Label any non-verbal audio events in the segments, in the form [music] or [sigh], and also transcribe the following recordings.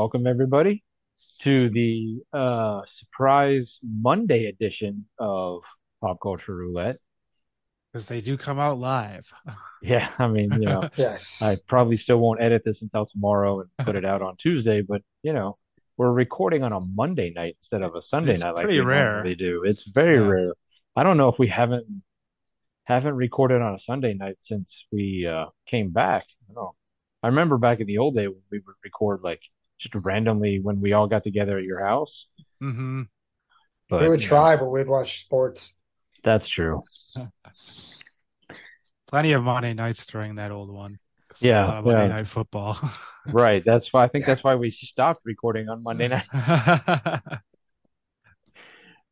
Welcome everybody to the uh, surprise Monday edition of Pop Culture Roulette. because they do come out live. [laughs] Yeah, I mean, you know, [laughs] Yes. I probably still won't edit this until tomorrow and put it [laughs] out on Tuesday, but you know, we're recording on a Monday night instead of a Sunday It's night like pretty we rare. normally do. It's very Yeah. rare. I don't know if we haven't haven't recorded on a Sunday night since we uh came back. I don't know. I remember back in the old day when we would record like just randomly when we all got together at your house. Mm-hmm. But we would you know, try, but we'd watch sports. that's true. [laughs] Plenty of Monday nights during that old one. It's Yeah, a lot of Monday yeah. night football. [laughs] Right. That's why I think Yeah. that's why we stopped recording on Monday night. [laughs]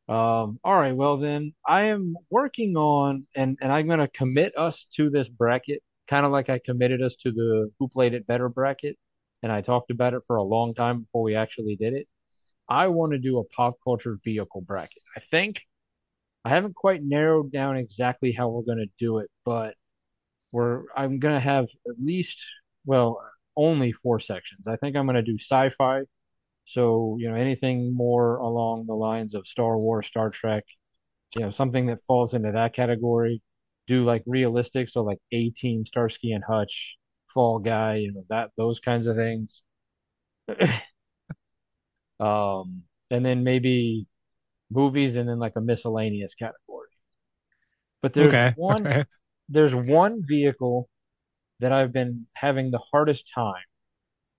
Um, all right, well then I am working on and and I'm gonna commit us to this bracket, kind of like I committed us to the Who Played It Better bracket, and I talked about it for a long time before we actually did it. I want to do a pop culture vehicle bracket. I think I haven't quite narrowed down exactly how we're gonna do it, but we're I'm gonna have at least, well, only four sections. I think I'm gonna do sci-fi. So, you know, anything more along the lines of Star Wars, Star Trek, you know, something that falls into that category. Do like realistic, so like A-Team, Starsky and Hutch, Fall Guy, you know, that those kinds of things. [clears throat] Um, and then maybe movies and then like a miscellaneous category. But there's Okay. [laughs] one Okay. there's one vehicle that I've been having the hardest time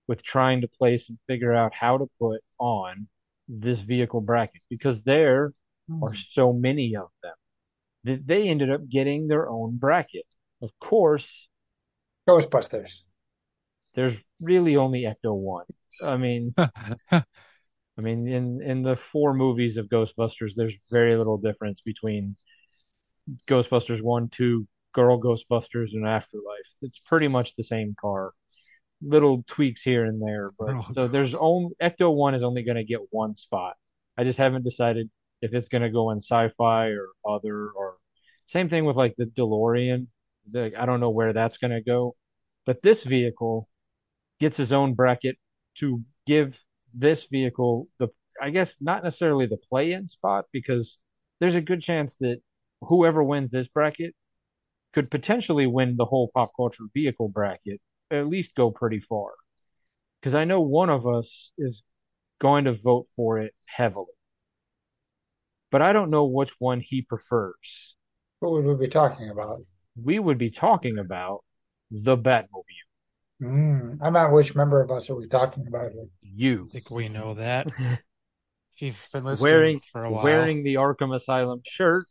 with trying to place and figure out how to put on this vehicle bracket because there are so many of them that they ended up getting their own bracket. Of course, Ghostbusters. there's really only Ecto One. I mean, [laughs] I mean, in in the four movies of Ghostbusters, there's very little difference between Ghostbusters one, two, Girl Ghostbusters, and Afterlife. It's pretty much the same car. Little tweaks here and there, but Girl so there's only Ecto One is only going to get one spot. I just haven't decided if it's going to go in sci-fi or other or same thing with like the DeLorean. The, I don't know where that's going to go, but this vehicle gets his own bracket to give this vehicle the, I guess not necessarily the play-in spot because there's a good chance that whoever wins this bracket could potentially win the whole pop culture vehicle bracket, at least go pretty far. Because I know one of us is going to vote for it heavily, but I don't know which one he prefers. What would we be talking about? We would be talking about the Batmobile. Mm, I'm not which member of us are we talking about here? You I think we know that. [laughs] If you've been listening wearing for a while. wearing the Arkham Asylum shirt.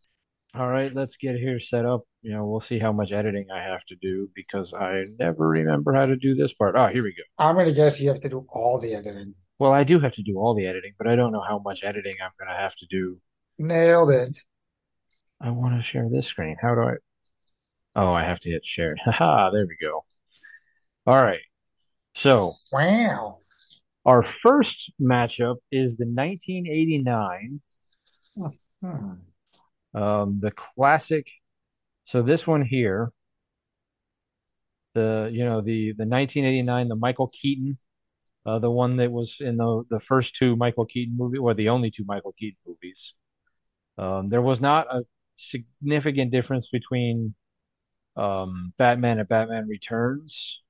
All right, let's get here set up. You know, we'll see how much editing I have to do because I never remember how to do this part. Oh, here we go. I'm gonna guess you have to do all the editing. Well, I do have to do all the editing, but I don't know how much editing I'm going to have to do. Nailed it. I want to share this screen. How do I? Oh, I have to hit share. [laughs] Haha, there we go. All right. So, Wow. our first matchup is the 1989 Hmm. Um, the classic. So this one here, the you know the the 1989, the Michael Keaton, uh, the one that was in the the first two Michael Keaton movies, or the only two Michael Keaton movies. Um, there was not a significant difference between um, Batman and Batman Returns.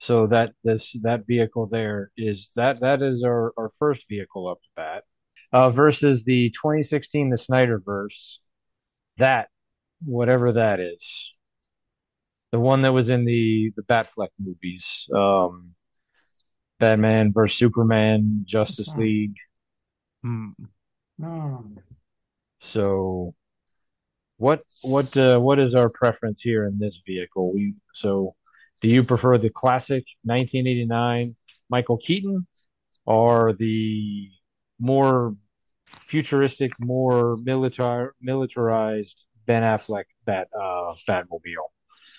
So that this that vehicle there is that that is our our first vehicle up to bat. Uh, versus the 2016 the Snyderverse. That whatever that is. The one that was in the the Batfleck movies. Um Batman versus Superman, Justice Hmm. League. Hmm. Hmm. So what what uh, what is our preference here in this vehicle? We so do you prefer the classic 1989 Michael Keaton or the more futuristic, more militar militarized Ben Affleck Bat uh Batmobile?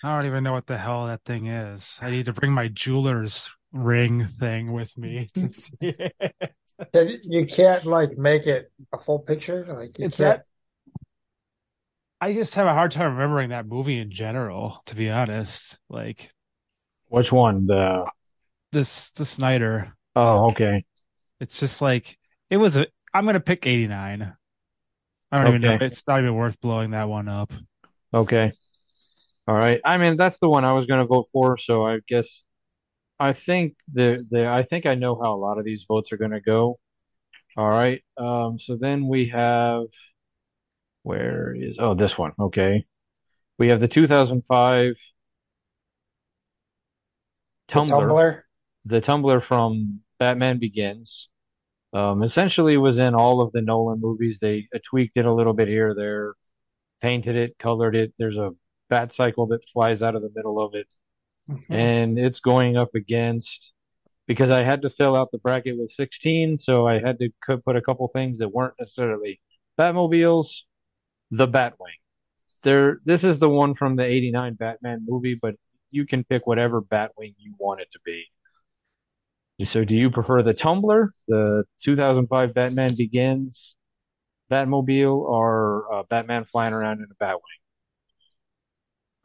I don't even know what the hell that thing is. I need to bring my jeweler's ring thing with me to [laughs] see it. You can't like make it a full picture. Like you It's can't. that I just have a hard time remembering that movie in general, to be honest. Like Which one? The this the Snyder. oh, okay. It's just like it was a I'm gonna pick 89. I don't even know. It's not even worth blowing that one up. Okay. All right. I mean, that's the one I was going to vote for, so I guess I think the the I think I know how a lot of these votes are going to go. All right. Um so then we have where is oh, this one. Okay. We have the 2005 The Tumbler, Tumbler. the Tumbler from Batman Begins. Um essentially was in all of the Nolan movies. They uh, tweaked it a little bit here there, painted it, colored it. There's a bat cycle that flies out of the middle of it. Mhm. and it's going up against because I had to fill out the bracket with 16, so I had to put a couple things that weren't necessarily Batmobiles, the Batwing. There, this is the one from the 89 Batman movie, but you can pick whatever Batwing you want it to be. So do you prefer the Tumbler, the 2005 Batman Begins Batmobile, or uh, Batman flying around in a Batwing?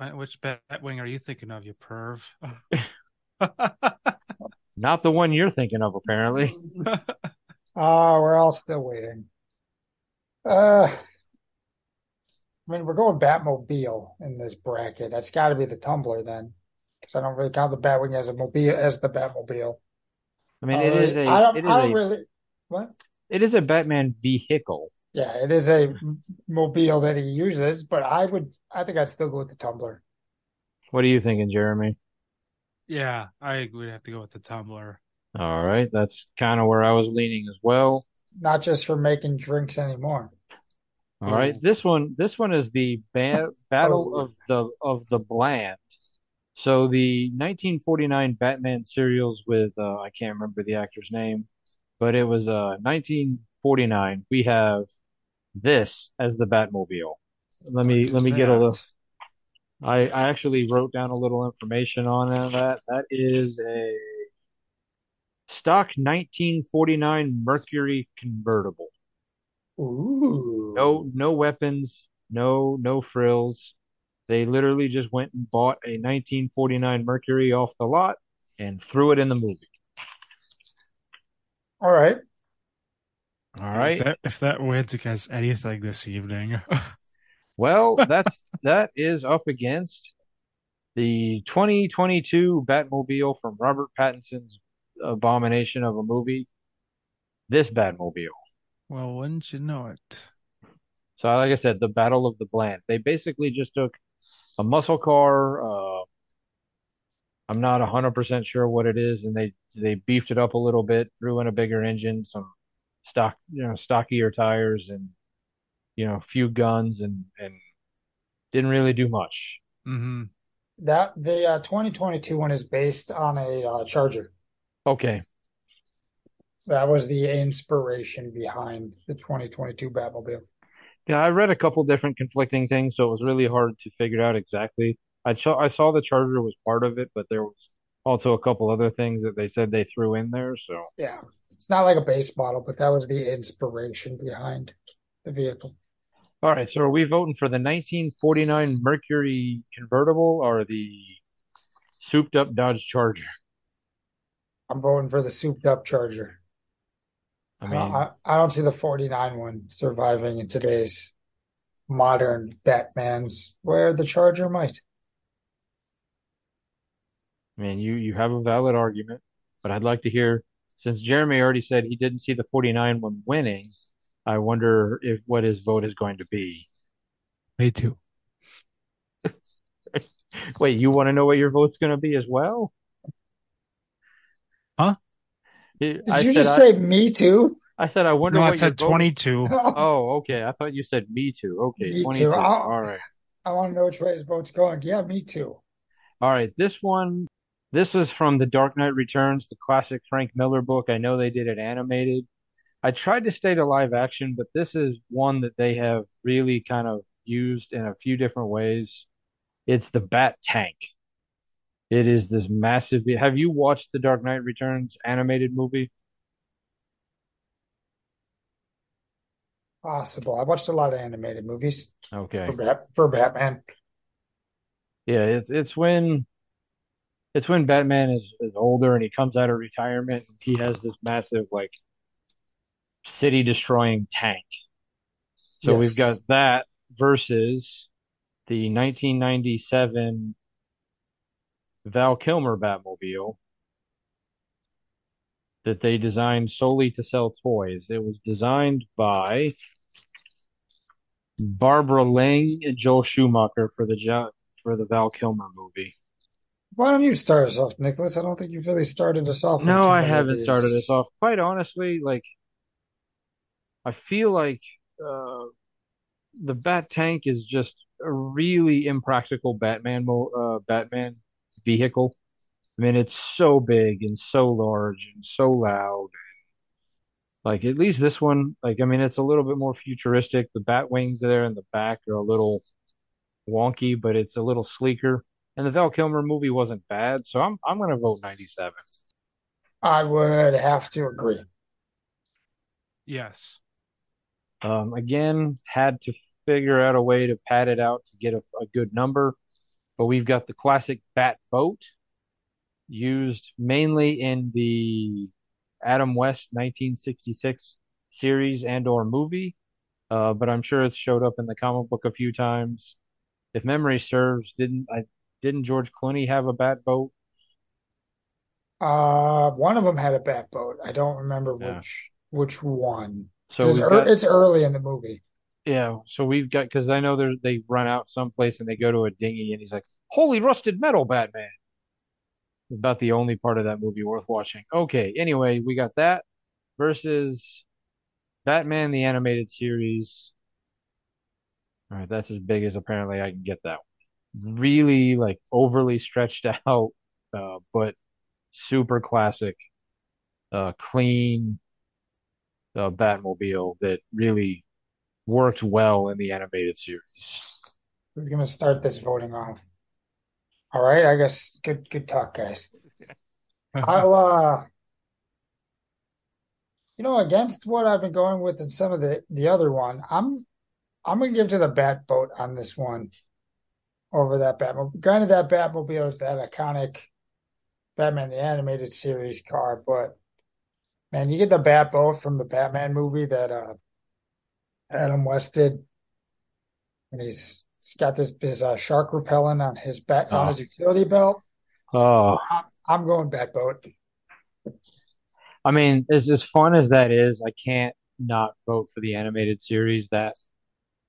Uh, Which Batwing are you thinking of, you perv? [laughs] [laughs] Not the one you're thinking of, apparently. Oh, [laughs] we're all still waiting. Uh, I mean, we're going Batmobile in this bracket. That's got to be the Tumbler then, because I don't really count the Batwing as a mobile as the Batmobile. I mean, I it don't is a, I don't. it is I don't a, really. What? it is a Batman vehicle. Yeah, it is a mobile that he uses, but I would. I think I'd still go with the Tumbler. What are you thinking, Jeremy? Yeah, I would have to go with the Tumbler. All right, that's kind of where I was leaning as well. Not just for making drinks anymore. All right, this one, this one is the ba [laughs] Battle Oh. of the of the Bland. So the 1949 Batman serials with uh, I can't remember the actor's name, but it was uh 1949. We have this as the Batmobile. Let me let me get a little. I I actually wrote down a little information on that. That is a stock 1949 Mercury convertible. Ooh. No, no weapons, no, no frills. They literally just went and bought a 1949 Mercury off the lot and threw it in the movie. All right. All right. If that if that wins against anything this evening, [laughs] Well, that's that is up against the 2022 Batmobile from Robert Pattinson's abomination of a movie. This Batmobile. Well, wouldn't you know it? So, like I said, the Battle of the Bland. They basically just took a muscle car. Uh, I'm not 100% sure what it is, and they they beefed it up a little bit, threw in a bigger engine, some stock, you know, stockier tires, and you know, a few guns, and and didn't really do much. Mm-hmm. That the uh, 2022 one is based on a uh, Charger. Okay, That was the inspiration behind the 2022 Batmobile. yeah, I read a couple different conflicting things, so it was really hard to figure out exactly. I saw I saw the Charger was part of it, but there was also a couple other things that they said they threw in there. So. Yeah, it's not like a base model, but that was the inspiration behind the vehicle. All right, so are we voting for the 1949 Mercury convertible or the souped up Dodge Charger? I'm voting for the souped up Charger. I mean, I, I don't see the 49 one surviving in today's modern Batmans, where the Charger might. I mean, you you have a valid argument, but I'd like to hear since Jeremy already said he didn't see the 49 one winning, I wonder if what his vote is going to be. Me too. [laughs] Wait, you want to know what your vote's going to be as well? Huh? It- Did I you said just I- say me too? I said I wonder No, I what you're said voting. 22. [laughs] Oh, okay. I thought you said me too. Okay, Me 22. Too. All right. I want to know which way his vote's going. Yeah, me too. All right. This one, this is from The Dark Knight Returns, the classic Frank Miller book. I know they did it animated. I tried to stay to live action, but this is one that they have really kind of used in a few different ways. It's the Bat Tank. It is this massive. Have you watched The Dark Knight Returns animated movie? Possible. I watched a lot of animated movies Okay. for Bat for Batman. Yeah, it's it's when it's when Batman is, is older and he comes out of retirement and he has this massive like city destroying tank. So we've got that versus the 1997 Val Kilmer Batmobile that they designed solely to sell toys. It was designed by Barbara Ling and Joel Schumacher for the for the Val Kilmer movie. Why don't you start us off, Nicholas? I don't think you've really started us off. No, I haven't started us off. Quite honestly, like I feel like uh, the Bat Tank is just a really impractical Batman mo uh, Batman vehicle. I mean, it's so big and so large and so loud. Like at least this one, like I mean, it's a little bit more futuristic. The bat wings there in the back are a little wonky, but it's a little sleeker. And the Val Kilmer movie wasn't bad, so I'm I'm gonna vote 97. I would have to agree. Yes. Um, again, had to figure out a way to pad it out to get a, a good number, but we've got the classic Bat boat used mainly in the Adam West 1966 series and or movie. Uh, but I'm sure it's showed up in the comic book a few times. If memory serves, didn't I didn't George Clooney have a bat boat? Uh, one of them had a bat boat. I don't remember Yeah. which which one. So got it's early in the movie. Yeah, so we've got because I know they they run out someplace and they go to a dinghy and he's like, "Holy rusted metal, Batman!" About the only part of that movie worth watching. Okay, anyway, we got that versus Batman the animated series. All right, that's as big as apparently I can get that one. Really like overly stretched [laughs] out, uh, but super classic, uh, clean, uh, Batmobile that really worked well in the animated series. We're gonna start this voting off. All right, I guess good good talk, guys. [laughs] I'll uh you know, against what I've been going with in some of the the other one, I'm I'm gonna give to the Bat boat on this one over that Batmobile. Granted, that Batmobile is that iconic Batman the Animated Series car, but man, you get the Bat boat from the Batman movie that uh Adam West did, and he's he's got this his uh, shark repellent on his on Oh. his utility belt. Oh, I'm, I'm going Bat boat. I mean, as as fun as that is, I can't not vote for the animated series. That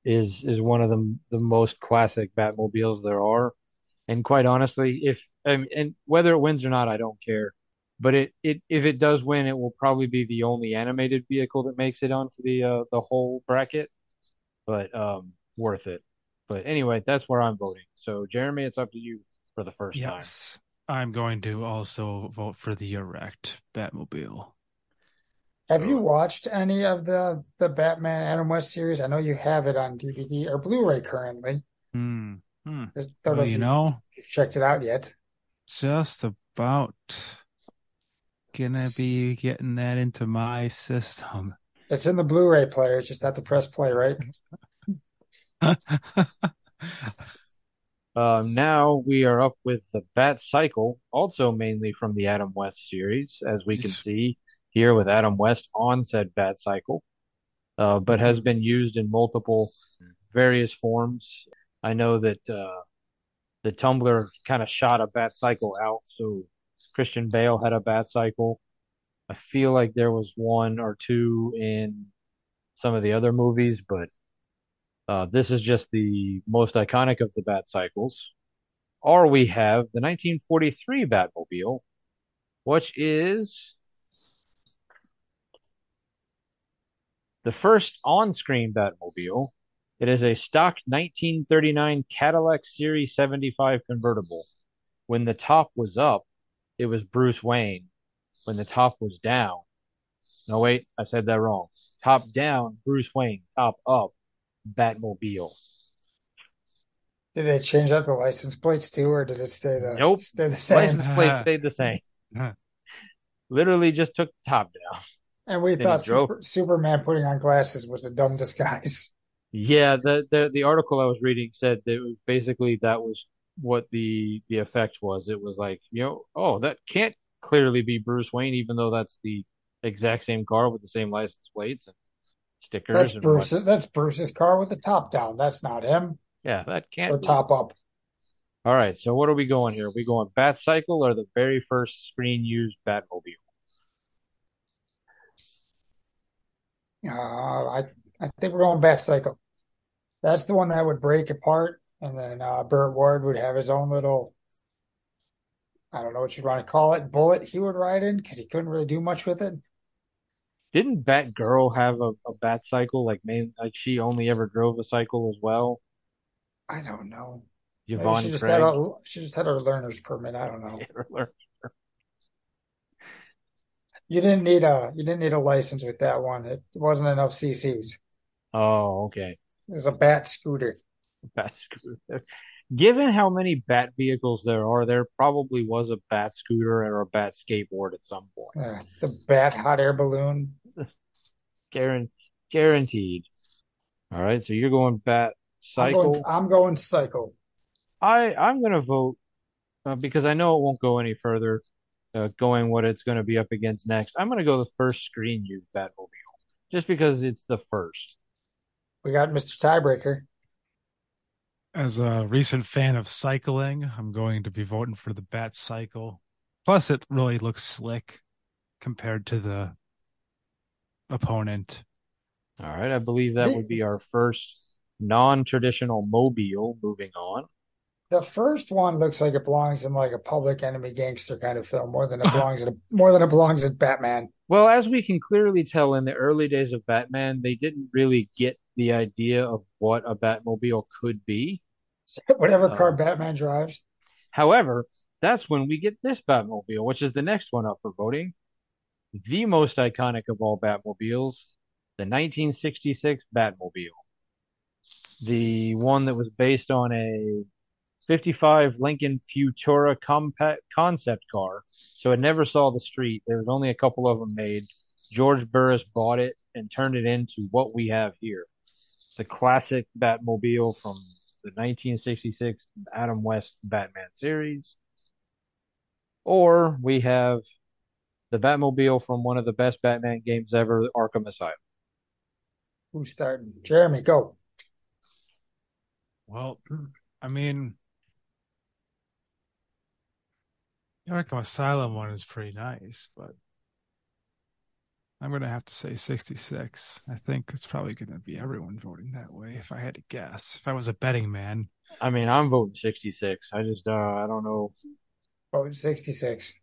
is is one of the the most classic Batmobiles there are. And quite honestly, if and, and whether it wins or not, I don't care. But it, it if it does win, it will probably be the only animated vehicle that makes it onto the uh, the whole bracket. But um, worth it. But anyway, that's where I'm voting. So Jeremy, it's up to you for the first time. Yes. I'm going to also vote for the erect Batmobile. Have you watched any of the the Batman Adam West series? I know you have it on DVD or Blu-ray currently. Hmm. Hmm. Don't know Well, you know, you've checked it out yet. just about gonna be getting that into my system. It's in the Blu-ray player. It's just have to press play, right? [laughs] Um, now we are up with the Bat Cycle, also mainly from the Adam West series, as we can see here with Adam West on said Bat Cycle, uh, but has been used in multiple various forms. I know that uh, the Tumbler kind of shot a Bat Cycle out, so Christian Bale had a Bat Cycle. I feel like there was one or two in some of the other movies, but uh, this is just the most iconic of the Bat Cycles. Or we have the 1943 Batmobile, which is The first on-screen Batmobile. It is a stock 1939 Cadillac Series 75 convertible. When the top was up, it was Bruce Wayne. When the top was down, no, wait, I said that wrong. Top down, Bruce Wayne. Top up, Batmobile. Did they change out the license plates too, or did it stay the Nope. stay the same? License plate uh-huh. stayed the same. Uh-huh. Literally just took the top down. And we Then thought Super, Superman putting on glasses was a dumb disguise. Yeah, the, the the article I was reading said that basically that was what the the effect was. It was like, you know, oh, that can't clearly be Bruce Wayne, even though that's the exact same car with the same license plates and stickers That's and Bruce. That's Bruce's car with the top down. That's not him. Yeah, that can't Or be. top up. All right, so what are we going here? Are we going Bat Cycle or the very first screen used Batmobile? Uh, I I think we're going Bat Cycle. That's the one that would break apart, and then uh, Burt Ward would have his own little. I don't know what you'd want to call it. Bullet he would ride in because he couldn't really do much with it. Didn't Batgirl have a, a Bat Cycle? Like, main, like she only ever drove a cycle as well. I don't know. Maybe she just had a she just had her learner's permit. I don't know. [laughs] You didn't need a you didn't need a license with that one. It wasn't enough CCs. Oh, okay. It was a bat scooter. [laughs] Bat scooter. Given how many bat vehicles there are, there probably was a bat scooter or a bat skateboard at some point. Uh, the bat hot air balloon. [laughs] Guaran- guaranteed. All right, so you're going bat I'm cycle. going, I'm going cycle. I I'm gonna vote uh, because I know it won't go any further. Uh, going what it's gonna be up against next, I'm gonna go the first screen used Batmobile, just because it's the first. We got Mr. Tiebreaker. As a recent fan of cycling, I'm going to be voting for the Bat Cycle. Plus, it really looks slick compared to the opponent. All right, I believe that would be our first non-traditional mobile. Moving on. The first one looks like it belongs in like a public enemy gangster kind of film more than it [laughs] belongs in a, more than it belongs in Batman. Well, as we can clearly tell in the early days of Batman, they didn't really get the idea of what a Batmobile could be. [laughs] Whatever uh, car Oh. Batman drives. However, that's when we get this Batmobile, which is the next one up for voting. The most iconic of all Batmobiles, the 1966 Batmobile. The one that was based on a 55 Lincoln Futura compact concept car. So it never saw the street. There was only a couple of them made. George Barris bought it and turned it into what we have here. It's a classic Batmobile from the 1966 Adam West Batman series. Or we have the Batmobile from one of the best Batman games ever, Arkham Asylum. Who's starting? Jeremy, go. Well, I mean, the Arkham Asylum one is pretty nice, but I'm going to have to say 66. I think it's probably going to be everyone voting that way if I had to guess. If I was a betting man, I mean, I'm voting 66. I just, uh, I don't know. Oh, 66.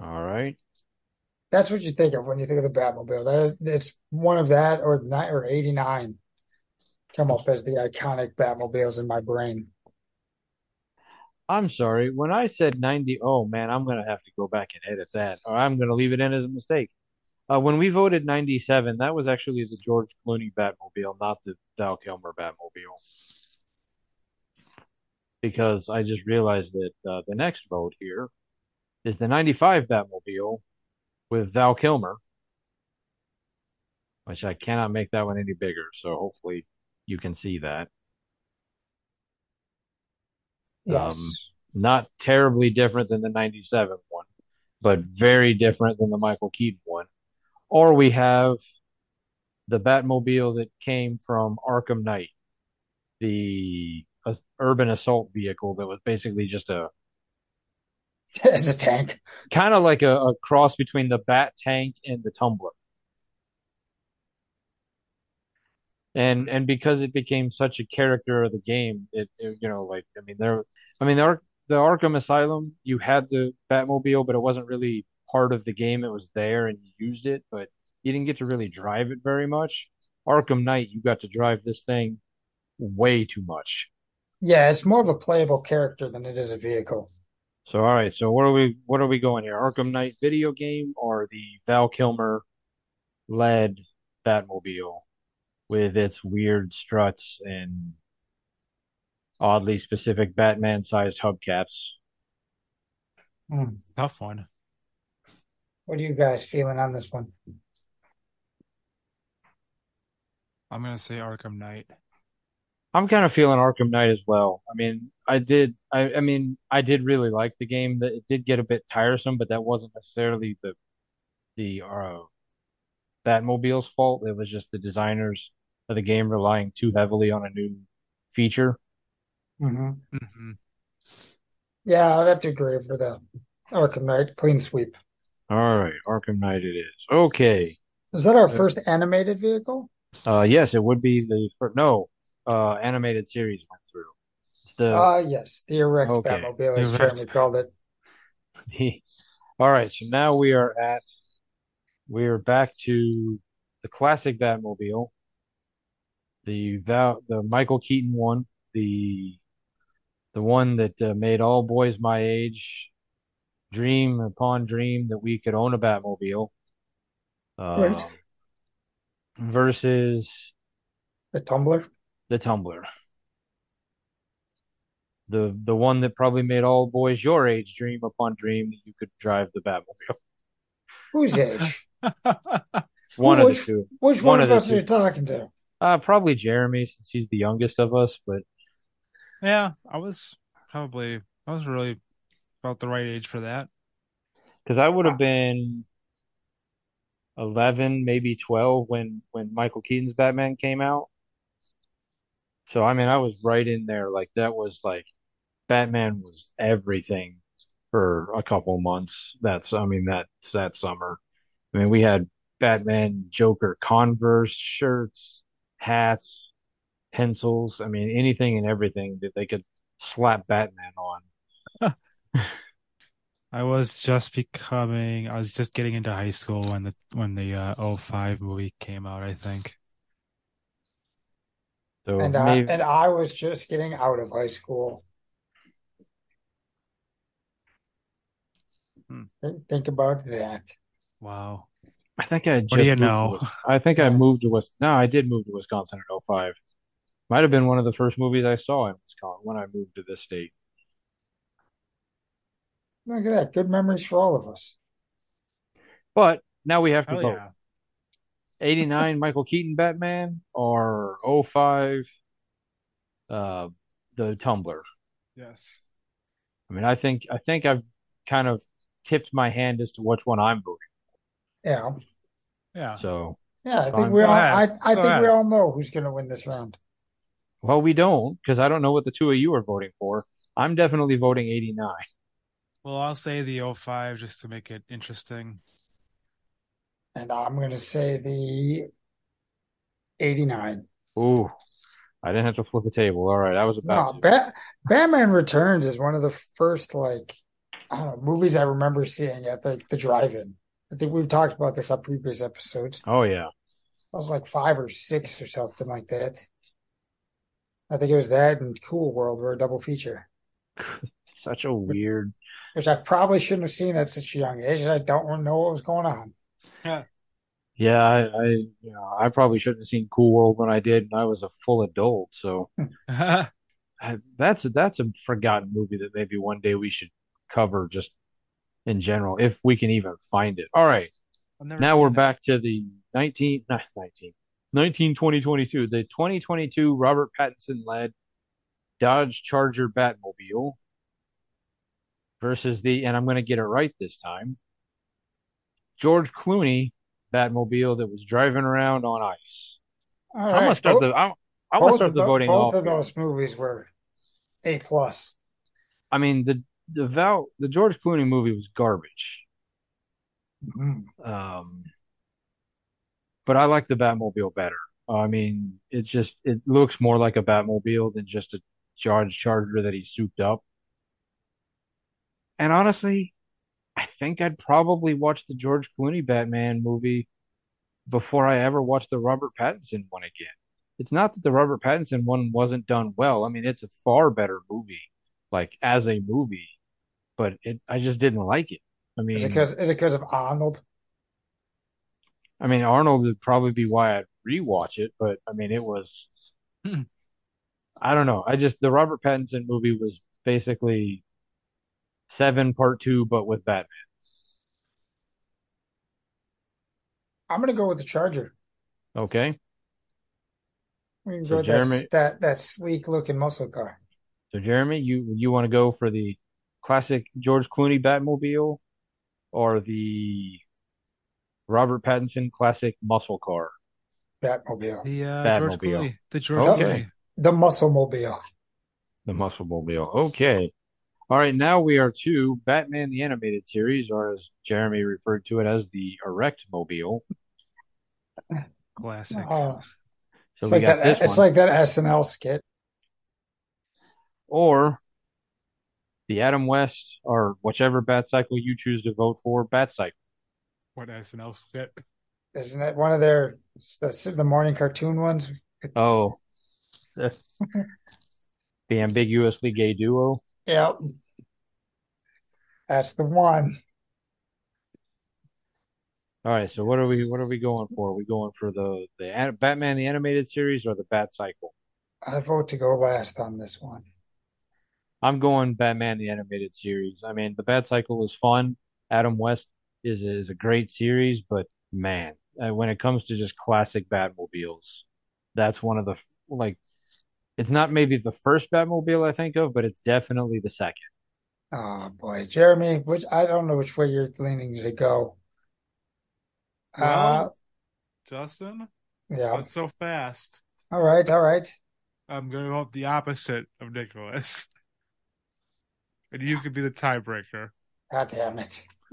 All right. That's what you think of when you think of the Batmobile. That is, it's one of that or nine or 89 come up as the iconic Batmobiles in my brain. I'm sorry. When I said 90, oh man, I'm going to have to go back and edit that, or I'm going to leave it in as a mistake. Uh, when we voted 97, that was actually the George Clooney Batmobile, not the Val Kilmer Batmobile. Because I just realized that uh, the next vote here is the 95 Batmobile with Val Kilmer, which I cannot make that one any bigger. So hopefully you can see that. Yes. Um, not terribly different than the 97 one, but very different than the Michael Keaton one. Or we have the Batmobile that came from Arkham Knight, the uh, urban assault vehicle that was basically just a [laughs] It's a tank. kind of like a, a cross between the Bat Tank and the Tumbler. And and because it became such a character of the game, it, it you know like I mean there I mean the Ar the Arkham Asylum you had the Batmobile, but it wasn't really part of the game. It was there and you used it, but you didn't get to really drive it very much. Arkham Knight, you got to drive this thing way too much. Yeah, it's more of a playable character than it is a vehicle. So all right, so what are we what are we going here? Arkham Knight video game or the Val Kilmer led Batmobile with its weird struts and oddly specific Batman sized hubcaps? Hmm. Tough one. What are you guys feeling on this one? I'm gonna say Arkham Knight. I'm kind of feeling Arkham Knight as well. I mean, I did I I mean, I did really like the game. That it did get a bit tiresome, but that wasn't necessarily the the uh Batmobile's fault. It was just the designers of the game relying too heavily on a new feature. hmm hmm Yeah, I'd have to agree for the Arkham Knight clean sweep. All right, Arkham Knight it is. Okay. Is that our Uh, first animated vehicle? uh, yes, it would be the fir- no uh animated series went through. It's the Uh yes, the erect okay. Batmobile, as Erect. Jeremy called it. [laughs] All right, so now we are at we are back to the classic Batmobile, the Val, the Michael Keaton one, the the one that uh, made all boys my age dream upon dream that we could own a Batmobile. Right. Um, versus The Tumbler. the Tumbler, the the one that probably made all boys your age dream upon dream that you could drive the Batmobile. [laughs] Whose age? One Who- of which, the two. Which One one, of of us are you talking to? Uh, probably Jeremy since he's the youngest of us, but Yeah, I was probably I was really about the right age for that. because I would have been 11, maybe 12 when when Michael Keaton's Batman came out. So I mean, I was right in there. Like that was like Batman was everything for a couple months. That's I mean that's that summer. I mean, we had Batman, Joker, Converse shirts, hats, pencils. I mean, anything and everything that they could slap Batman on. [laughs] I was just becoming I was just getting into high school when the when the uh 05 movie came out, I think. So and I maybe and I was just getting out of high school. Hmm. Think, think about that. Wow. I think I What do you moved to know? I think I moved to Wis. No, I did move to Wisconsin in 05. Might have been one of the first movies I saw in Wisconsin when I moved to this state. Look at that. Good memories for all of us. But now we have to Hell vote. yeah. 89 [laughs] Michael Keaton Batman or '05 uh the Tumbler. Yes. I mean, I think I think I've kind of tipped my hand as to which one I'm voting. Yeah. Yeah. So, Yeah, I think Fine. we all. I, I Go think we all know who's gonna win this round. well, we don't because I don't know what the two of you are voting for. I'm definitely voting 89. Well, I'll say the 05 just to make it interesting. And I'm gonna say the 89. Ooh, I didn't have to flip a table. All right, I was about No, to. Bat Batman Returns is one of the first like I don't know, movies I remember seeing at the, the drive-in. I think we've talked about this on previous episodes. Oh yeah. I was like five or six or something like that. I think it was that and Cool World were a double feature, [laughs] Such a weird. Which I probably shouldn't have seen at such a young age. I don't know what was going on. Yeah, I, I, you know, I probably shouldn't have seen Cool World when I did, and I was a full adult. So [laughs] I've that's that's a forgotten movie that maybe one day we should cover just in general, if we can even find it. All right, now we're it. back to the 19, not 19, 19, 2022, the 2022 Robert Pattinson led Dodge Charger Batmobile versus the, and I'm going to get it right this time, George Clooney Batmobile that was driving around on ice. All I'm gonna start both, the, I'm, I'm gonna start the tho- voting both off. of those movies were A plus. I mean, the the Val, the George Clooney movie was garbage. Mhm. Um, but I like the Batmobile better. I mean, it just it looks more like a Batmobile than just a Dodge Charger that he souped up. And honestly, I think I'd probably watch the George Clooney Batman movie before I ever watched the Robert Pattinson one again. It's not that the Robert Pattinson one wasn't done well. I mean, it's a far better movie, like as a movie, but it I just didn't like it. I Is it mean, because is it because of Arnold? I mean Arnold would probably be why I'd rewatch it, but I mean it was hmm. I don't know. I just the Robert Pattinson movie was basically Seven Part Two, but with Batman. I'm gonna go with the Charger. Okay, We can so go with that Jeremy, that that sleek looking muscle car. so Jeremy, you you want to go for the classic George Clooney Batmobile or the Robert Pattinson classic muscle car Batmobile. The uh, George Clooney. The George Okay, Clooney. The muscle mobile. the muscle mobile. Okay. All right, now we are to Batman the Animated Series, or as Jeremy referred to it as the Erect Mobile. Classic. Uh, So it's we like got that this it's one, like that SNL skit. or the Adam West, or whichever Bat Cycle you choose to vote for, Bat Cycle. What SNL skit? Isn't it one of their the, the morning cartoon ones? Oh, the [laughs] the ambiguously gay duo. Yep. That's the one. All right, so what are we what are we going for? Are we going for the the Batman the Animated Series or the Bat Cycle? I vote to go last on this one. I'm going Batman the Animated Series. I mean, the Bat Cycle is fun. Adam West is is a great series, but man, uh, when it comes to just classic Batmobiles, that's one of the like. It's not maybe the first Batmobile I think of, but it's definitely the second. Oh boy, Jeremy, which I don't know which way you're leaning to go. Uh, Justin, yeah. not so fast. All right, all right. I'm going to go the opposite of Nicholas. And you could be the tiebreaker. God damn it. [laughs]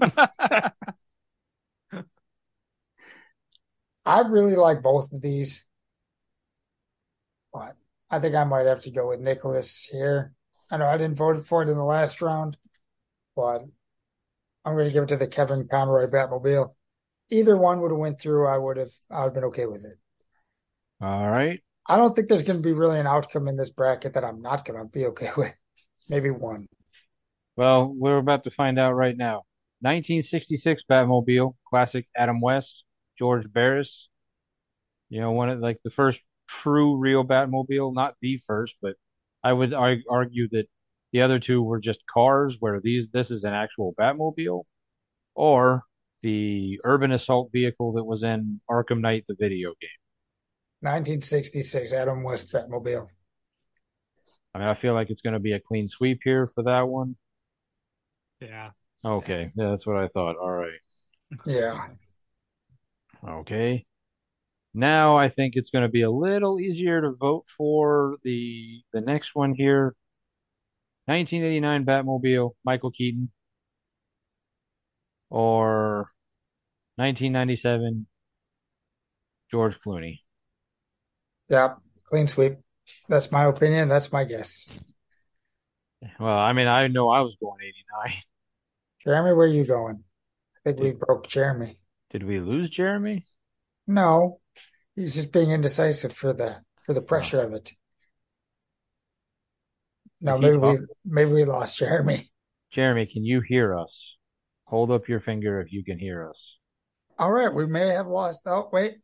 I really like both of these, but I think I might have to go with Nicholas here. I know I didn't vote for it in the last round, but I'm going to give it to the Kevin Conroy Batmobile. Either one would have went through, I would have I would have been okay with it. All right. I don't think there's going to be really an outcome in this bracket that I'm not going to be okay [laughs] with. Maybe one. Well, we're about to find out right now. 1966 Batmobile, classic Adam West, George Barris. You know, one of like the first true real Batmobile, not the first, but I would ar argue that the other two were just cars, where these this is an actual Batmobile, or the urban assault vehicle that was in Arkham Knight, the video game. 1966 Adam West Batmobile. I mean, I feel like it's going to be a clean sweep here for that one. Yeah. Okay, yeah, that's what I thought. All right. Yeah. Okay. Now I think it's going to be a little easier to vote for the the next one here. 1989 Batmobile, Michael Keaton, or 1997 George Clooney. Yeah. Clean sweep. That's my opinion. That's my guess. Well, I mean, I know I was going 89. Jeremy, where are you going? I think we broke Jeremy. did we lose Jeremy? No, he's just being indecisive for the for the pressure of it. No, is he maybe we maybe we lost Jeremy. Jeremy, can you hear us? Hold up your finger if you can hear us. All right, we may have lost. Oh, wait.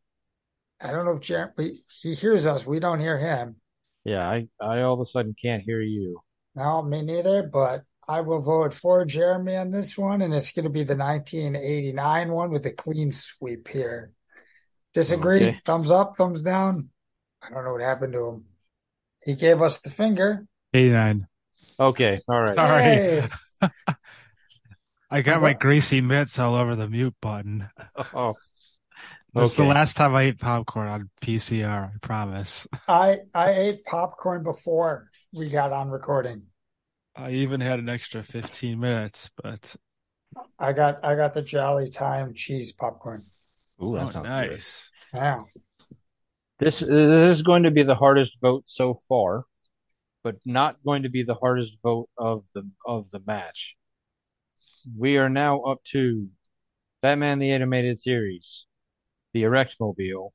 I don't know if Jeremy he hears us. We don't hear him. Yeah, I, I all of a sudden can't hear you. No, me neither, but I will vote for Jeremy on this one, and it's going to be the 1989 one with a clean sweep here. Disagree? Okay. Thumbs up, thumbs down? I don't know what happened to him. He gave us the finger. 89. Okay, all right. Sorry. Hey, [laughs] I got my greasy mitts all over the mute button. Oh, That's the last time I ate popcorn on PCR, I promise. I I ate popcorn before we got on recording. I even had an extra 15 minutes, but I got I got the Jolly Time cheese popcorn. Ooh, that oh, sounds good. nice. Yeah. This this is going to be the hardest vote so far, but not going to be the hardest vote of the of the match. We are now up to Batman the Animated Series, the Erectmobile,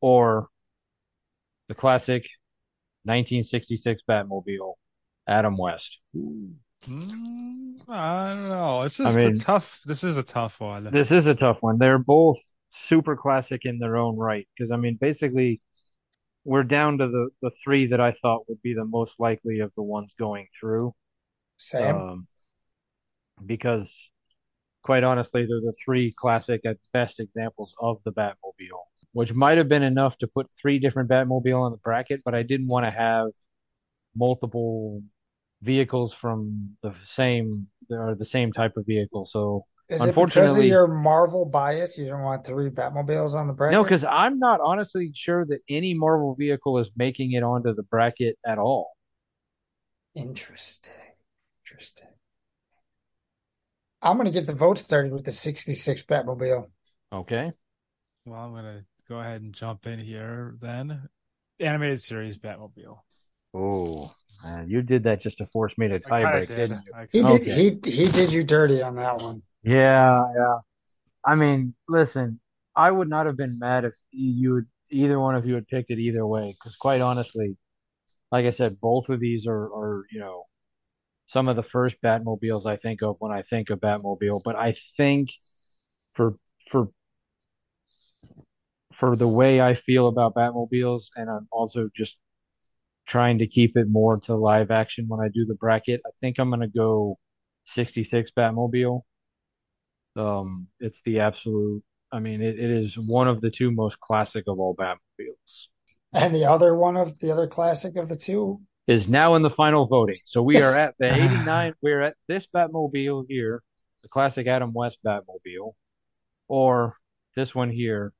or the classic 1966 Batmobile, Adam West. Mm, I don't know. This I is mean- a tough. This is a tough one. This is a tough one. They're both super classic in their own right. Because, I mean, basically, we're down to the, the three that I thought would be the most likely of the ones going through. Sam. Um, because, quite honestly, they're the three classic at best examples of the Batmobile, which might have been enough to put three different Batmobile on the bracket, but I didn't want to have multiple vehicles from the same are the same type of vehicle. So Is it because of unfortunately- your Marvel bias? You don't want three Batmobiles on the bracket? no, because I'm not honestly sure that any Marvel vehicle is making it onto the bracket at all. Interesting. Interesting. I'm going to get the vote started with the 66 Batmobile. Okay. Well, I'm gonna go ahead and jump in here then. Animated series Batmobile. Oh, man, you did that just to force me to I kinda tiebreak, did. didn't you? He kinda- did he he did you dirty on that one. Yeah, yeah. I mean, listen, I would not have been mad if you would either one of you had picked it either way, because quite honestly, like I said, both of these are are, you know, some of the first Batmobiles I think of when I think of Batmobile, but I think for for for the way I feel about Batmobiles, and I'm also just trying to keep it more to live action when I do the bracket, I think I'm gonna go 66 Batmobile. Um, it's the absolute, I mean, it, it is one of the two most classic of all Batmobiles. And the other one of the other classic of the two, Is now in the final voting. So we are at the [sighs] 89, we're at this Batmobile here, the classic Adam West Batmobile, or this one here,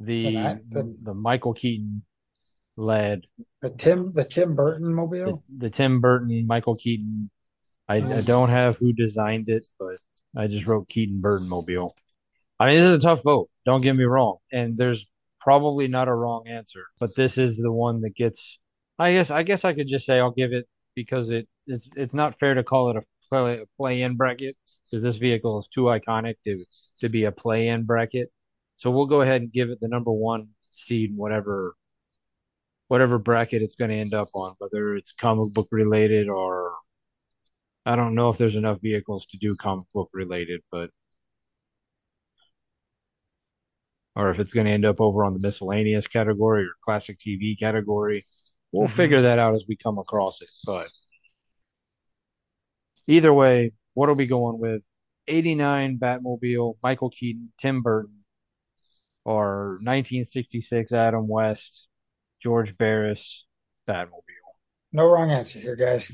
the The the- the Michael Keaton led the Tim the Tim Burton mobile. the Tim Burton, Michael Keaton. I, I don't have who designed it, but I just wrote Keaton Burton Mobile. I mean, this is a tough vote. Don't get me wrong, and there's probably not a wrong answer, but this is the one that gets. I guess I guess I could just say I'll give it because it it's it's not fair to call it a play a play-in bracket because this vehicle is too iconic to to be a play-in bracket. So we'll go ahead and give it the number one seed, whatever whatever bracket it's going to end up on, whether it's comic book related or I don't know if there's enough vehicles to do comic book related, but or if it's going to end up over on the miscellaneous category or classic TV category. We'll Mhm. figure that out as we come across it. But either way, what are we going with? 89 Batmobile, Michael Keaton, Tim Burton, or 1966 Adam West, George Barris Batmobile. No wrong answer here, guys.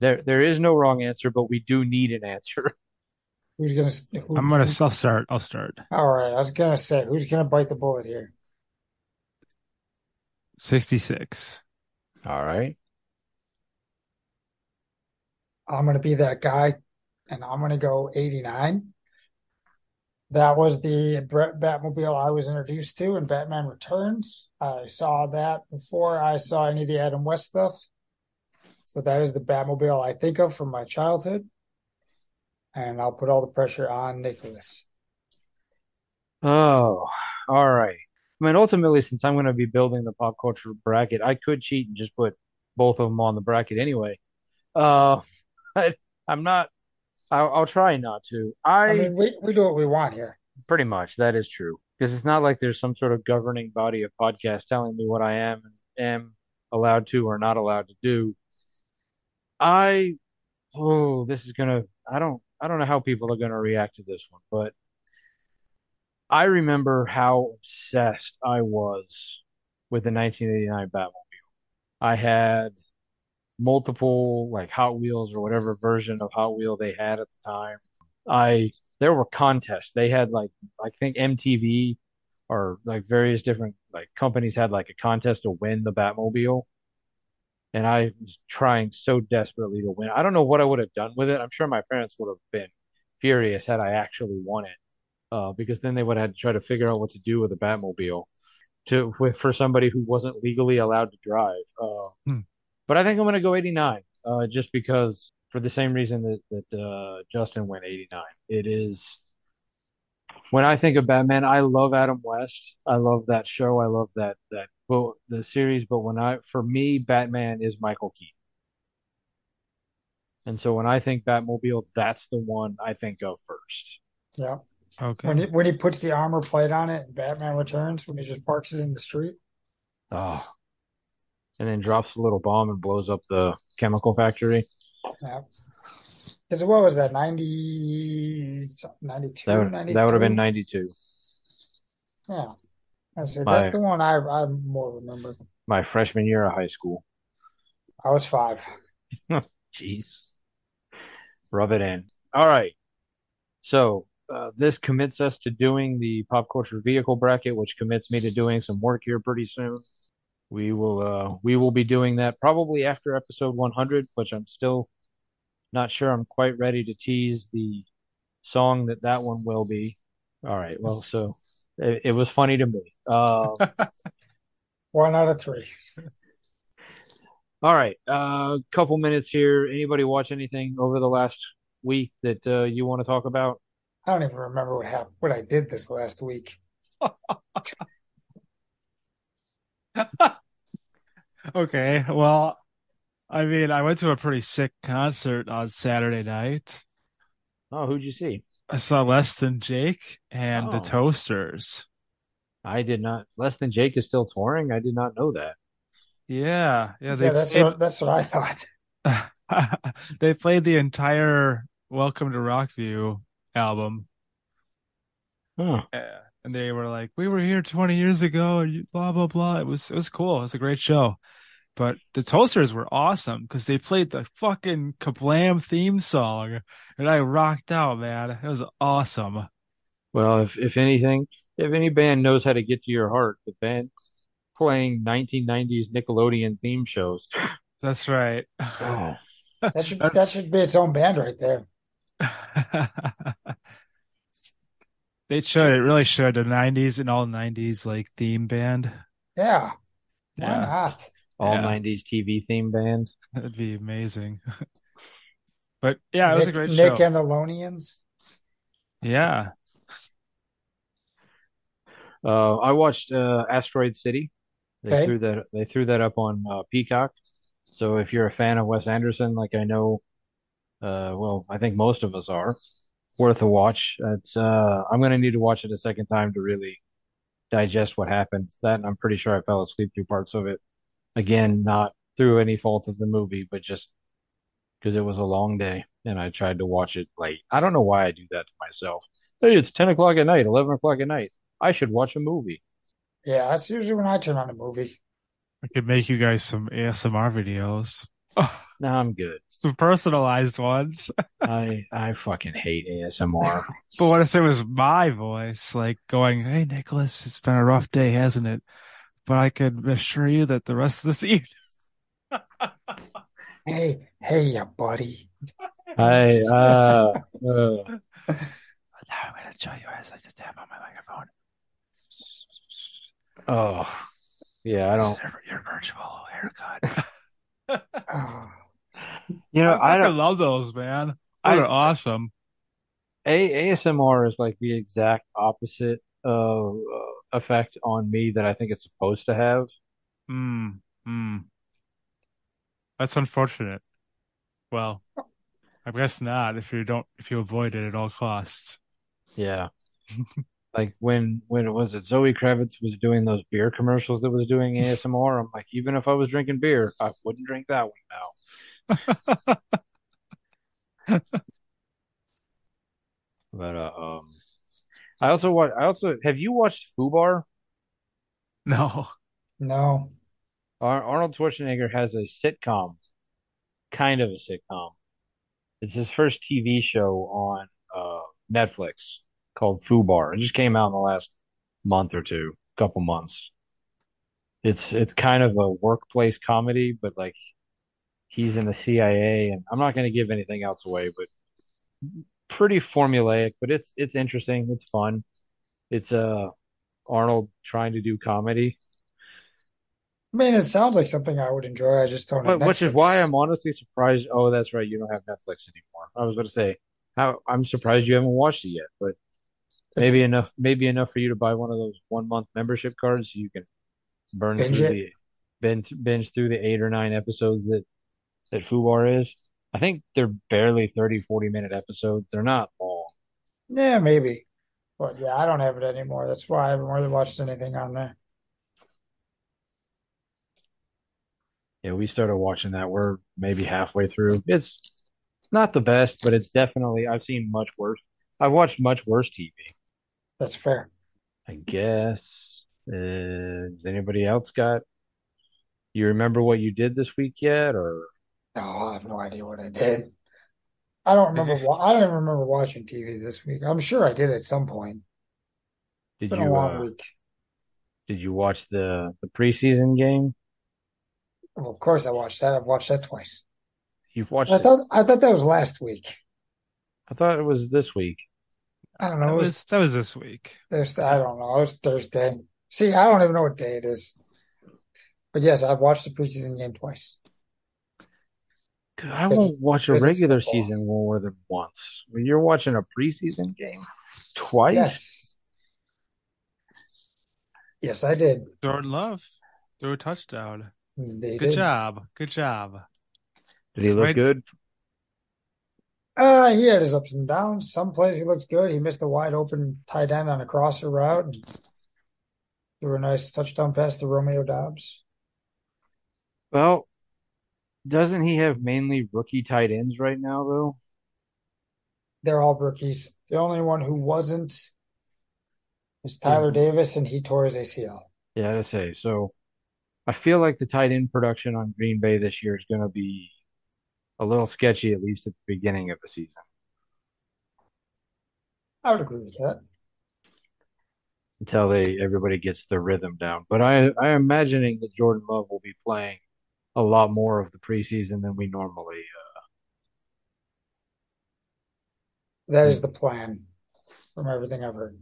There, there is no wrong answer, but we do need an answer. [laughs] Who's gonna? Who, I'm gonna. who- I'll start. I'll start. all right, I was gonna say who's gonna bite the bullet here. Sixty-six. All right. I'm gonna be that guy, and I'm gonna go 89. That was the Batmobile I was introduced to in Batman Returns. I saw that before I saw any of the Adam West stuff. So that is the Batmobile I think of from my childhood. And I'll put all the pressure on Nicholas. Oh, all right. I mean, ultimately, since I'm going to be building the pop culture bracket, I could cheat and just put both of them on the bracket anyway. Uh, [laughs] I, I'm not. I'll, I'll try not to. I I mean, we, we do what we want here. pretty much that is true because it's not like there's some sort of governing body of podcasts telling me what I am and am allowed to or not allowed to do. I oh, this is gonna. I don't. I don't know how people are gonna react to this one, but I remember how obsessed I was with the 1989 Batmobile. I had multiple like Hot Wheels or whatever version of Hot Wheel they had at the time. I there were contests. They had like I think MTV or like various different like companies had like a contest to win the Batmobile. And I was trying so desperately to win. I don't know what I would have done with it. I'm sure my parents would have been furious had I actually won it. Uh, because then they would have had to try to figure out what to do with the Batmobile to for somebody who wasn't legally allowed to drive. Uh, Hmm. But I think I'm going to go 89, uh, just because for the same reason that that uh, Justin went 89. It is when I think of Batman, I love Adam West. I love that show. I love that that well, the series. But when I, for me, Batman is Michael Keaton. And so when I think Batmobile, that's the one I think of first. Yeah. Okay. When he when he puts the armor plate on it and Batman returns, when he just parks it in the street. Oh. And then drops a little bomb and blows up the chemical factory. Yeah. Because what was that, 90, 92, That would that would have been 92. Yeah. I said My- that's the one I I more remember. My freshman year of high school. I was five. [laughs] Jeez. Rub it in. All right. So uh, this commits us to doing the pop culture vehicle bracket, which commits me to doing some work here pretty soon. We will uh, we will be doing that probably after episode 100, which I'm still not sure I'm quite ready to tease the song that that one will be. All right. Well, so it, it was funny to me. Uh, [laughs] One out of three. [laughs] All right, a uh, couple minutes here. Anybody watch anything over the last week that uh, you want to talk about? I don't even remember what happened, what I did this last week. [laughs] [laughs] Okay. Well, I mean, I went to a pretty sick concert on Saturday night. Oh, who'd you see? I saw Less Than Jake and the Oh. Toasters. I did not. Less than Jake is still touring. I did not know that. Yeah, yeah, Yeah, that's played, what that's what I thought. [laughs] [laughs] they played the entire Welcome to Rockview album. Huh. Yeah. And they were like, "We were here 20 years ago," and blah blah blah. It was it was cool. It was a great show. But the Toasters were awesome because they played the fucking Kablam theme song, and I rocked out, man. It was awesome. Well, if if anything, if any band knows how to get to your heart, the band playing 1990s Nickelodeon theme shows. That's right. Oh, [laughs] That should that should be its own band right there. [laughs] They should. It really should. A 90s and all 90s like theme band. Yeah. Why Yeah. not? all Yeah. 90s TV theme band. [laughs] That'd be amazing. [laughs] But yeah, it was a great Nick show. Nick and the Lonians. Yeah. Uh, I watched uh, Asteroid City. They Okay. threw that they threw that up on uh, Peacock. So if you're a fan of Wes Anderson, like I know, uh, well, I think most of us are, worth a watch. It's uh, I'm gonna need to watch it a second time to really digest what happened. That and I'm pretty sure I fell asleep through parts of it. Again, not through any fault of the movie, but just because it was a long day and I tried to watch it late. I don't know why I do that to myself. Hey, it's 10 o'clock at night, 11 o'clock at night. I should watch a movie. Yeah, that's usually when I turn on a movie. I could make you guys some ASMR videos. [laughs] No, I'm good. Some personalized ones. [laughs] I I fucking hate ASMR. But what if it was my voice, like going, Hey, Nicholas, it's been a rough day, hasn't it? But I could assure you that the rest of this [laughs] evening. Hey, hey, ya buddy. I uh, uh Now I'm going to show you as I just tap on my microphone. oh yeah, I don't. is your, your virtual haircut. [sighs] You know, I fucking don't. love those, man. I, are awesome. A ASMR is like the exact opposite of uh, effect on me that I think it's supposed to have. Mm, mm. That's unfortunate. Well, I guess not if you don't if you avoid it at all costs. Yeah. [laughs] Like when when it was it Zoe Kravitz was doing those beer commercials that was doing ASMR, I'm like, even if I was drinking beer, I wouldn't drink that one now. [laughs] But uh, um, I also watch. I also have you watched Fubar? No. no. Ar Arnold Schwarzenegger has a sitcom, kind of a sitcom. It's his first TV show on uh, Netflix called Fubar. It just came out in the last month or two, couple months. It's it's kind of a workplace comedy, but like he's in the CIA, and I'm not going to give anything else away, but pretty formulaic, but it's it's interesting, it's fun. It's uh Arnold trying to do comedy. I mean, it sounds like something I would enjoy. I just don't But, which is why I'm honestly surprised. Oh, that's right, you don't have Netflix anymore. I was going to say, how I'm surprised you haven't watched it yet. But Maybe enough, maybe enough for you to buy one of those one month membership cards so you can burn Binge through it? the binge, binge through the eight or nine episodes that that Fubar is. I think they're barely 30, 40 minute episodes. They're not long. Yeah, maybe. But yeah, I don't have it anymore. That's why I haven't really watched anything on there. Yeah, we started watching that. We're maybe halfway through. It's not the best, but it's definitely I've seen much worse. I've watched much worse TV. That's fair. I guess. Uh, has anybody else got? You remember what you did this week yet, or No, I have no idea what I did. I don't remember. [laughs] wa- I don't even remember watching TV this week. I'm sure I did at some point. did Been a you long uh, week. did you watch the the preseason game? Well, of course, I watched that. I've watched that twice. You've watched I it. thought I thought that was last week. I thought it was this week. I don't know. That It was was that was this week. Thursday. I don't know. It was Thursday. See, I don't even know what day it is. But yes, I've watched the preseason game twice. I won't watch a regular season more than once. When you're watching a preseason game twice, Yes. Yes, I did. Jordan Love threw a touchdown. They Good did. job. Good job. did he look Right. good? Uh, he had his ups and downs. Some plays he looks good. He missed a wide open tight end on a crosser route. And threw a nice touchdown pass to Romeo Doubs. Well, doesn't he have mainly rookie tight ends right now, though? They're all rookies. The only one who wasn't was Tyler Mhm. Davis, and he tore his ACL. Yeah, to say. So I feel like the tight end production on Green Bay this year is going to be a little sketchy, at least at the beginning of the season, I would agree with that. until they everybody gets their rhythm down. But I I am imagining that Jordan Love will be playing a lot more of the preseason than we normally. Uh, That is the plan from everything I've heard.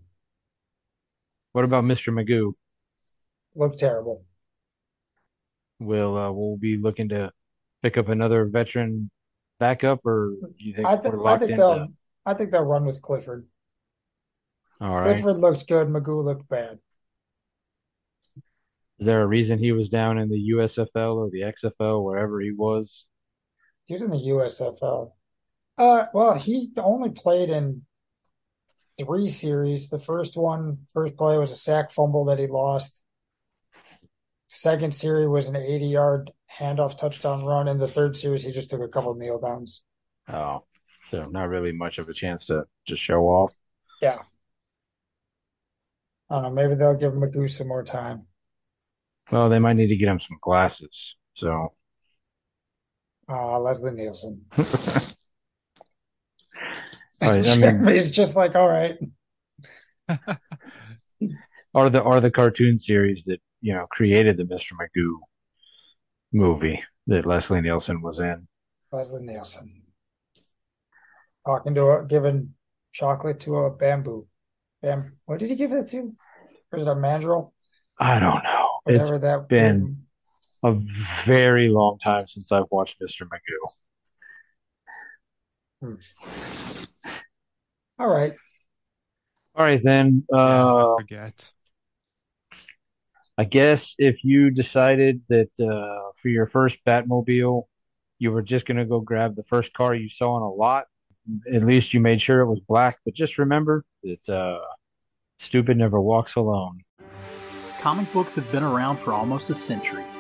what about Mr. Magoo? Looked terrible. We'll uh, we'll be looking to pick up another veteran backup, or do you think I think we're I think they'll I think they'll run with Clifford. All right. Clifford looks good. Magoo looked bad. Is there a reason he was down in the USFL or the XFL, wherever he was? He was in the USFL. Uh, well, he only played in three series. The first one, first play was a sack fumble that he lost. Second series was an 80 yard handoff touchdown run. In the third series, he just took a couple of kneel downs. Oh, so not really much of a chance to just show off. Yeah. I don't know. Maybe they'll give Magoo some more time. Well, they might need to get him some glasses. So, Uh, Leslie Nielsen. [laughs] [laughs] I mean, He's just like, all right. [laughs] are the are the cartoon series that you know created the Mr. Magoo movie that Leslie Nielsen was in? Leslie Nielsen. Talking to a, giving chocolate to a bamboo. Bam, what did he give that to? Or is it a mandrill? I don't know. It's Whatever that been- a very long time since I've watched Mr. Magoo. All right. All right, then. Yeah, Uh, I forget. I guess if you decided that uh, for your first Batmobile, you were just going to go grab the first car you saw on a lot, at least you made sure it was black. But just remember that uh, stupid never walks alone. Comic books have been around for almost a century,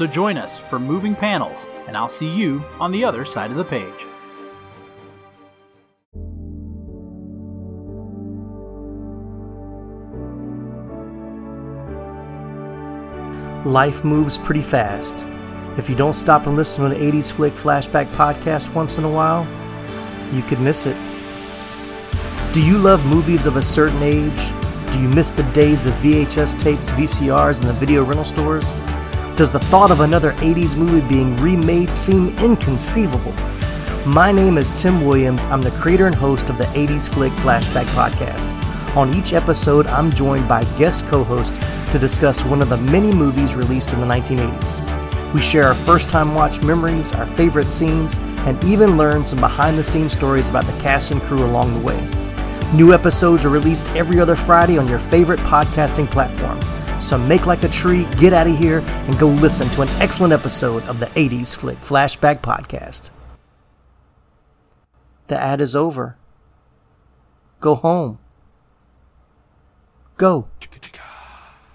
So join us for Moving Panels, and I'll see you on the other side of the page. Life moves pretty fast. If you don't stop and listen to an 80s Flick Flashback podcast once in a while, you could miss it. Do you love movies of a certain age? Do you miss the days of VHS tapes, VCRs, and the video rental stores? Does the thought of another 80s movie being remade seem inconceivable? My name is Tim Williams. I'm the creator and host of the 80s Flick Flashback Podcast. On each episode, I'm joined by guest co host to discuss one of the many movies released in the 1980s. We share our first time watch memories, our favorite scenes, and even learn some behind the scenes stories about the cast and crew along the way. New episodes are released every other Friday on your favorite podcasting platform. So make like a tree, get out of here, and go listen to an excellent episode of the 80s Flick Flashback Podcast. The ad is over. Go home. Go.